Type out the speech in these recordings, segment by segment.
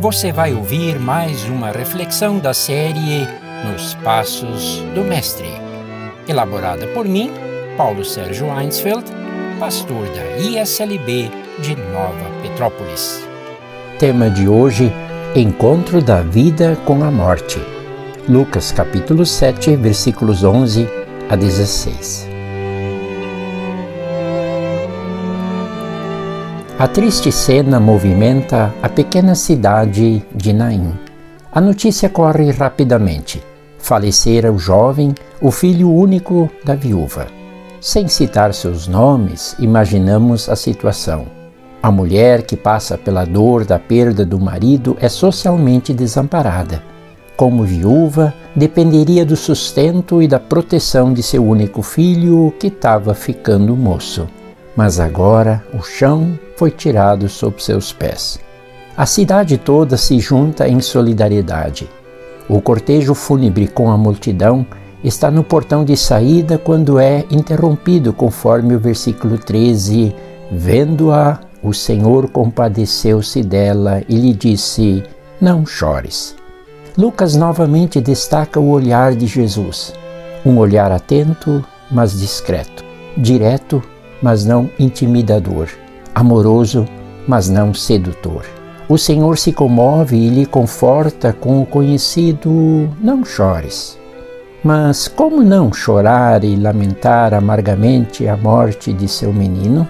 você vai ouvir mais uma reflexão da série Nos Passos do Mestre, elaborada por mim, Paulo Sérgio Einsfeld, pastor da ISLB de Nova Petrópolis. Tema de hoje: Encontro da vida com a morte. Lucas capítulo 7, versículos 11 a 16. A triste cena movimenta a pequena cidade de Naim. A notícia corre rapidamente. Falecera o jovem, o filho único da viúva. Sem citar seus nomes, imaginamos a situação. A mulher que passa pela dor da perda do marido é socialmente desamparada. Como viúva, dependeria do sustento e da proteção de seu único filho que estava ficando moço. Mas agora o chão foi tirado sob seus pés. A cidade toda se junta em solidariedade. O cortejo fúnebre com a multidão está no portão de saída quando é interrompido, conforme o versículo 13: Vendo-a, o Senhor compadeceu-se dela e lhe disse: Não chores. Lucas novamente destaca o olhar de Jesus. Um olhar atento, mas discreto, direto, mas não intimidador amoroso, mas não sedutor. O Senhor se comove e lhe conforta com o conhecido: Não chores. Mas como não chorar e lamentar amargamente a morte de seu menino?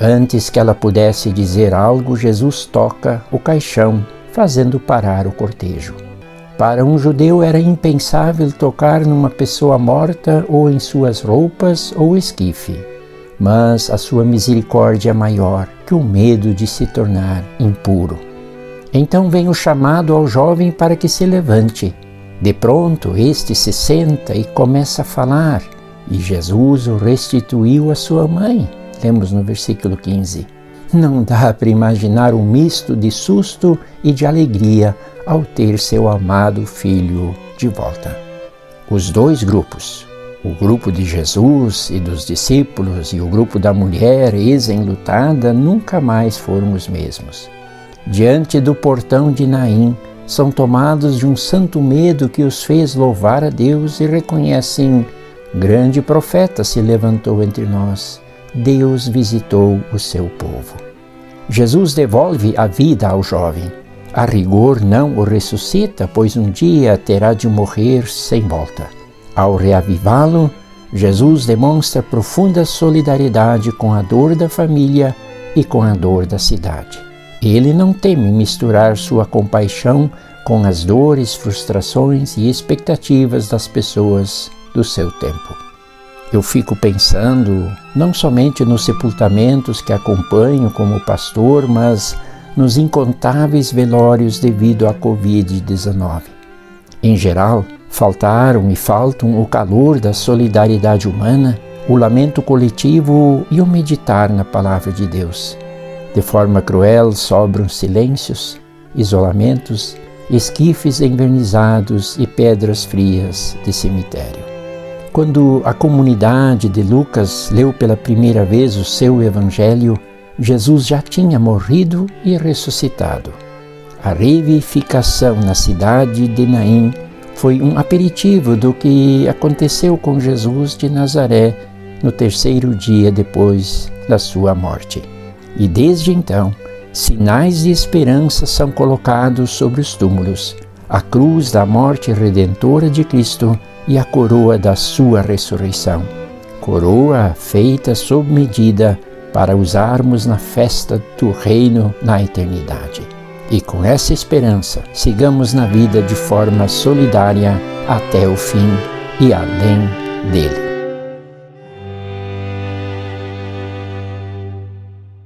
Antes que ela pudesse dizer algo, Jesus toca o caixão, fazendo parar o cortejo. Para um judeu era impensável tocar numa pessoa morta ou em suas roupas ou esquife mas a sua misericórdia é maior que o medo de se tornar impuro. Então vem o chamado ao jovem para que se levante. De pronto, este se senta e começa a falar, e Jesus o restituiu à sua mãe. Temos no versículo 15. Não dá para imaginar um misto de susto e de alegria ao ter seu amado filho de volta. Os dois grupos, o grupo de Jesus e dos discípulos e o grupo da mulher ex-enlutada nunca mais foram os mesmos. Diante do portão de Naim, são tomados de um santo medo que os fez louvar a Deus e reconhecem: grande profeta se levantou entre nós. Deus visitou o seu povo. Jesus devolve a vida ao jovem. A rigor não o ressuscita, pois um dia terá de morrer sem volta. Ao reavivá-lo, Jesus demonstra profunda solidariedade com a dor da família e com a dor da cidade. Ele não teme misturar sua compaixão com as dores, frustrações e expectativas das pessoas do seu tempo. Eu fico pensando não somente nos sepultamentos que acompanho como pastor, mas nos incontáveis velórios devido à Covid-19. Em geral, Faltaram e faltam o calor da solidariedade humana, o lamento coletivo e o meditar na palavra de Deus. De forma cruel sobram silêncios, isolamentos, esquifes envernizados e pedras frias de cemitério. Quando a comunidade de Lucas leu pela primeira vez o seu evangelho, Jesus já tinha morrido e ressuscitado. A revivificação na cidade de Naim foi um aperitivo do que aconteceu com Jesus de Nazaré no terceiro dia depois da sua morte. E desde então, sinais de esperança são colocados sobre os túmulos, a cruz da morte redentora de Cristo e a coroa da sua ressurreição. Coroa feita sob medida para usarmos na festa do Reino na eternidade. E com essa esperança, sigamos na vida de forma solidária até o fim e além dele.